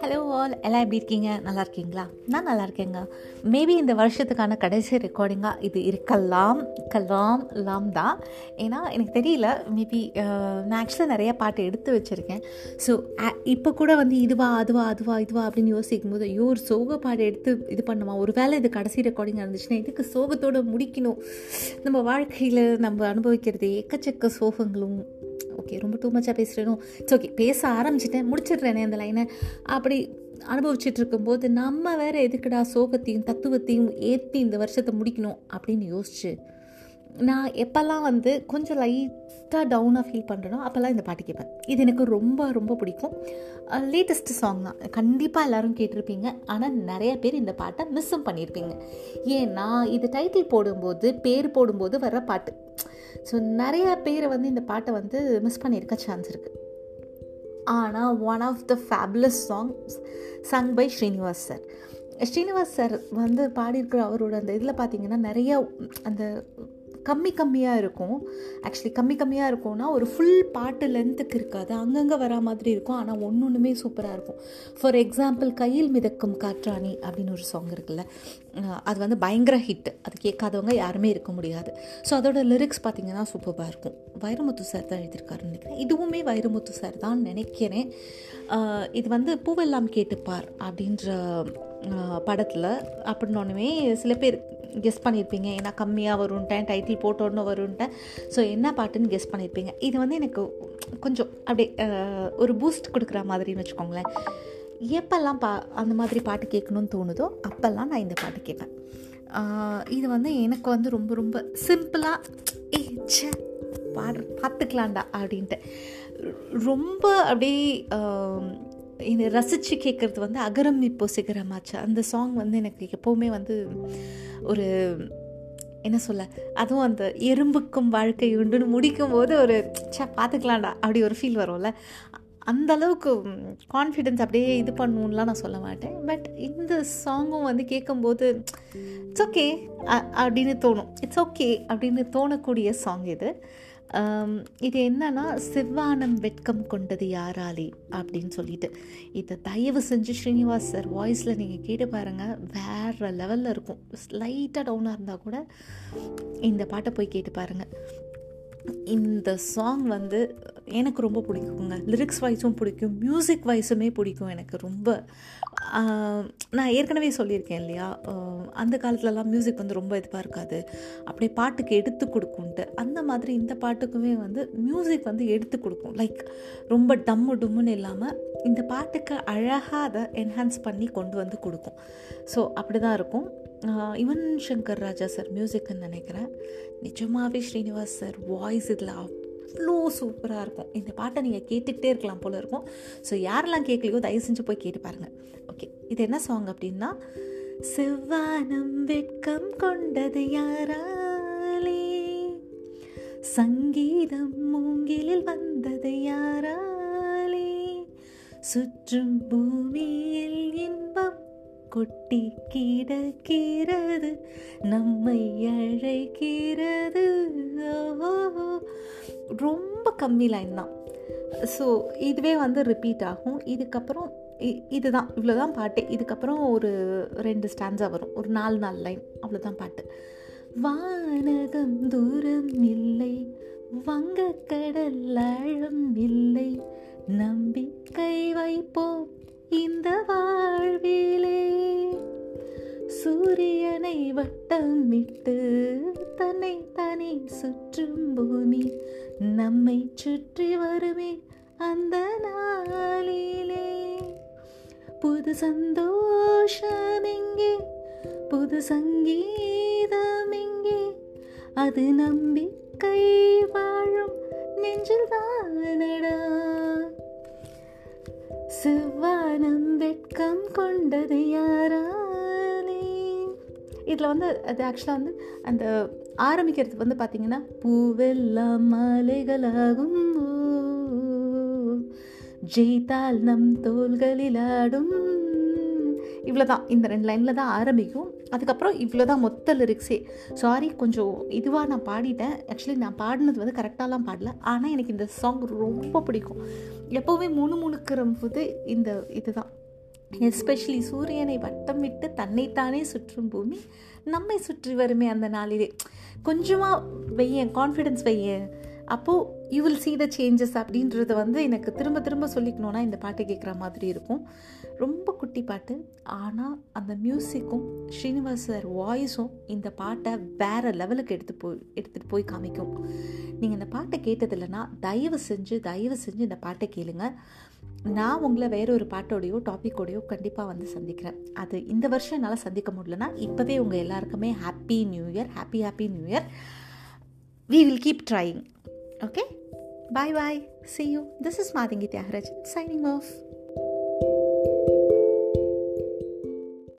Hello all எல்லாம் எப்படி இருக்கீங்க? நல்லா இருக்கீங்களா? நான் நல்லா இருக்கேங்க. மேபி இந்த வருஷத்துக்கான கடைசி ரெக்கார்டிங்காக இது இருக்கலாம். கலாம் லாம் தான். ஏன்னா எனக்கு தெரியல. மேபி நான் ஆக்சுவலாக நிறைய பாட்டு எடுத்து வச்சுருக்கேன். ஸோ இப்போ கூட வந்து இதுவா அதுவா அதுவா இதுவா அப்படின்னு யோசிக்கும் போது ஐயோ ஒரு சோக பாட்டு எடுத்து இது பண்ணுமா? ஒரு வேளை இது கடைசி ரெக்கார்டிங் இருந்துச்சுன்னா இதுக்கு சோகத்தோடு முடிக்கணும்? நம்ம வாழ்க்கையில் நம்ம அனுபவிக்கிறது எக்கச்சக்க சோகங்களும் ஓகே ரொம்ப டூ மச்சாக பேசுகிறேனோ இட்ஸ் ஓகே பேச ஆரம்பிச்சிட்டேன் முடிச்சிடுறேனே அந்த லைனை அப்படி அனுபவிச்சுட்டு இருக்கும்போது நம்ம வேறு எதுக்குடா சோகத்தையும் தத்துவத்தையும் ஏற்றி இந்த வருஷத்தை முடிக்கணும் அப்படின்னு யோசிச்சு நான் எப்போல்லாம் வந்து கொஞ்சம் லைட்டாக டவுனாக ஃபீல் பண்ணுறனோ அப்போல்லாம் இந்த பாட்டு கேட்பேன். இது எனக்கு ரொம்ப ரொம்ப பிடிக்கும். லேட்டஸ்ட் சாங் தான். கண்டிப்பாக எல்லோரும் கேட்டிருப்பீங்க. ஆனால் நிறைய பேர் இந்த பாட்டை மிஸ்ஸும் பண்ணியிருப்பீங்க. ஏன்னா இது டைட்டில் போடும்போது பேர் போடும்போது வர்ற பாட்டு. ஸோ நிறைய பேர் வந்து இந்த பாட்டை வந்து மிஸ் பண்ணியிருக்க சான்ஸ் இருக்குது ஆனால் one of the fabulous songs sung by Srinivas sir Srinivas sir வந்து பாடியிருக்கிற அவரோட அந்த இதில் பார்த்தீங்கன்னா நிறைய அந்த கம்மி கம்மியாக இருக்கும். ஆக்சுவலி கம்மி கம்மியாக இருக்கும்னா ஒரு ஃபுல் பாட்டு லென்த்துக்கு இருக்காது. அங்கங்கே வரா மாதிரி இருக்கும். ஆனால் ஒன்று ஒன்றுமே சூப்பராக இருக்கும். ஃபார் எக்ஸாம்பிள் கையில் மிதக்கும் காற்றாணி அப்படின்னு ஒரு சாங் இருக்குல்ல. அது வந்து பயங்கர ஹிட் அது கேட்காதவங்க யாருமே இருக்க முடியாது. ஸோ அதோட லிரிக்ஸ் பார்த்திங்கன்னா சூப்பராக இருக்கும். வைரமுத்து சார் தான் எழுதியிருக்காருன்னு நினைக்கிறேன். இதுவுமே வைரமுத்து சார் தான் நினைக்கிறேன். இது வந்து பூவெல்லாம் கேட்டுப்பார் அப்படின்ற படத்தில். அப்படின்னோடனே சில பேர் கெஸ் பண்ணியிருப்பீங்க ஏன்னா கம்மியாக வரும்ட்டேன் டைட்டில் போட்டோன்னு வரும்ட்டேன். ஸோ என்ன பாட்டுன்னு கெஸ் பண்ணியிருப்பீங்க இது வந்து எனக்கு கொஞ்சம் அப்படியே ஒரு பூஸ்ட் கொடுக்குற மாதிரின்னு வச்சுக்கோங்களேன். எப்போல்லாம் பா அந்த மாதிரி பாட்டு கேட்கணும்னு தோணுதோ அப்போல்லாம் நான் இந்த பாட்டு கேட்பேன். இது வந்து எனக்கு வந்து ரொம்ப ரொம்ப சிம்பிளாக ஏ சே பாடு பார்த்துக்கலாண்டா அப்படின்ட்டு. ரொம்ப அப்படியே இதை ரசித்து கேட்குறது வந்து அகரம் இப்போ சிகரமாச்சு அந்த சாங் வந்து எனக்கு எப்போவுமே வந்து ஒரு என்ன சொல்ல அதுவும் அந்த எறும்புக்கும் வாழ்க்கை உண்டுன்னு முடிக்கும் போது ஒரு சே பார்த்துக்கலாம்டா அப்படி ஒரு ஃபீல் வரும்ல. அந்த அளவுக்கு கான்ஃபிடென்ஸ் அப்படியே இது பண்ணுவோம்லாம் நான் சொல்ல மாட்டேன். பட் இந்த சாங்கும் வந்து கேட்கும்போது இட்ஸ் ஓகே அப்படின்னு தோணும். இட்ஸ் ஓகே அப்படின்னு தோணக்கூடிய சாங் இது. இது என்னன்னா சிவானம் வெட்கம் கொண்டது யாராலே அப்படின்னு சொல்லிட்டு. இதை தயவு செஞ்சு ஸ்ரீனிவாஸ் சார் வாய்ஸில் நீங்கள் கேட்டு பாருங்கள் வேறு லெவலில் இருக்கும். ஸ்லைட்டாக டவுனாக இருந்தால் கூட இந்த பாட்டை போய் கேட்டு பாருங்கள் இந்த சாங் வந்து எனக்கு ரொம்ப பிடிக்குங்க. லிரிக்ஸ் வைஸும் பிடிக்கும். மியூசிக் வைஸுமே பிடிக்கும் எனக்கு ரொம்ப. நான் ஏற்கனவே சொல்லியிருக்கேன் இல்லையா? அந்த காலத்துலலாம் மியூசிக் வந்து ரொம்ப இதுவாக இருக்காது. அப்படியே பாட்டுக்கு எடுத்து கொடுக்கும்ட்டு. அந்த மாதிரி இந்த பாட்டுக்குமே வந்து மியூசிக் வந்து எடுத்து கொடுக்கும். லைக் ரொம்ப டம்மு டும்முன்னு இல்லாமல் இந்த பாட்டுக்கு அழகாக அதை என்ஹான்ஸ் பண்ணி கொண்டு வந்து கொடுக்கும். ஸோ அப்படி தான் இருக்கும் யுவன் சங்கர் ராஜா சார் மியூசிக்னு நினைக்கிறேன். நிஜமாகவே ஸ்ரீனிவாஸ் சார் வாய்ஸ் இதில் அவ்வளோ சூப்பராக இருக்கும் இந்த பாட்டை நீங்கள் கேட்டுக்கிட்டே இருக்கலாம் போல் இருக்கும். ஸோ யாரெல்லாம் கேட்கலையோ தயவு செஞ்சு போய் கேட்டு பாருங்கள் ஓகே இது என்ன சாங் அப்படின்னா செவ்வானம் வெட்கம் கொண்டது யாராலே? சங்கீதம் மூங்கிலில் வந்தது யாராலே? சுற்றும் பூமியில் இன்பம் கொட்டி கிடக்கிறது நம்மை அழைக்கிறது. ரொம்ப கம்மி லைன் தான். ஸோ இதுவே வந்து ரிப்பீட் ஆகும். இதுக்கப்புறம் இதுதான். இவ்வளோதான் பாட்டு. இதுக்கப்புறம் ஒரு ரெண்டு ஸ்டான்ஸாக வரும். ஒரு நாலு நாலு லைன் அவ்வளோதான் பாட்டு. வானகம் தூரம் இல்லை. வங்கக்கடல் ஆழம் இல்லை. நம்பிக்கை வைப்போம். இந்த வா சூரியனை வட்டமிட்டு தன்னை தானே சுற்றும் பூமி. நம்மை சுற்றி வருமே அந்த நாளிலே. புது சந்தோஷம் எங்கே? புது சங்கீதம் எங்கே? அது நம்பிக்கை வாழும் நெஞ்சில் தானடா செவ்வானம் வெட்கம் கொண்டது யாரா? இதில் வந்து அது ஆக்சுவலாக வந்து அந்த ஆரம்பிக்கிறது வந்து பார்த்திங்கன்னா பூவெல்லாம் மாலைகளாகும். ஜெயித்தால் நம் தோள்களில் ஆடும் இவ்வளோ தான் இந்த ரெண்டு லைனில் தான் ஆரம்பிக்கும். அதுக்கப்புறம் இவ்வளோ தான் மொத்த லிரிக்ஸே சாரி கொஞ்சம் இதுவாக நான் பாடிட்டேன். ஆக்சுவலி நான் பாடினது வந்து கரெக்டாலாம் பாடல. ஆனால் எனக்கு இந்த சாங் ரொம்ப பிடிக்கும். எப்போவுமே முணு முணுக்கிற போது இந்த இதுதான். எஸ்பெஷலி சூரியனை வட்டம் விட்டு தன்னைத்தானே சுற்றும் பூமி நம்மை சுற்றி வருமே அந்த நாளிலே. கொஞ்சமாக வையேன் கான்ஃபிடென்ஸ் வையேன் அப்போது you will see the changes அப்படின்றத வந்து எனக்கு திரும்ப திரும்ப சொல்லிக்கணுன்னா இந்த பாட்டு கேட்குற மாதிரி இருக்கும். ரொம்ப குட்டி பாட்டு. ஆனால் அந்த மியூசிக்கும் ஸ்ரீனிவாஸ் சார் வாய்ஸும் இந்த பாட்டை வேறு லெவலுக்கு எடுத்து போய் எடுத்துகிட்டு போய் காமிக்கும். நீங்கள் இந்த பாட்டை கேட்டதில்லைன்னா தயவு செஞ்சு தயவு செஞ்சு இந்த பாட்டை கேளுங்கள் நான் உங்களை வேற ஒரு பாட்டோடையோ டாப்பிக்கோடையோ கண்டிப்பாக வந்து சந்திக்கிறேன். அது இந்த வருஷம் என்னால் சந்திக்க முடியலன்னா இப்போவே உங்கள் எல்லாருக்குமே happy new year happy happy new year we will keep trying okay bye bye see you this is Mathangi Thiagarajan signing off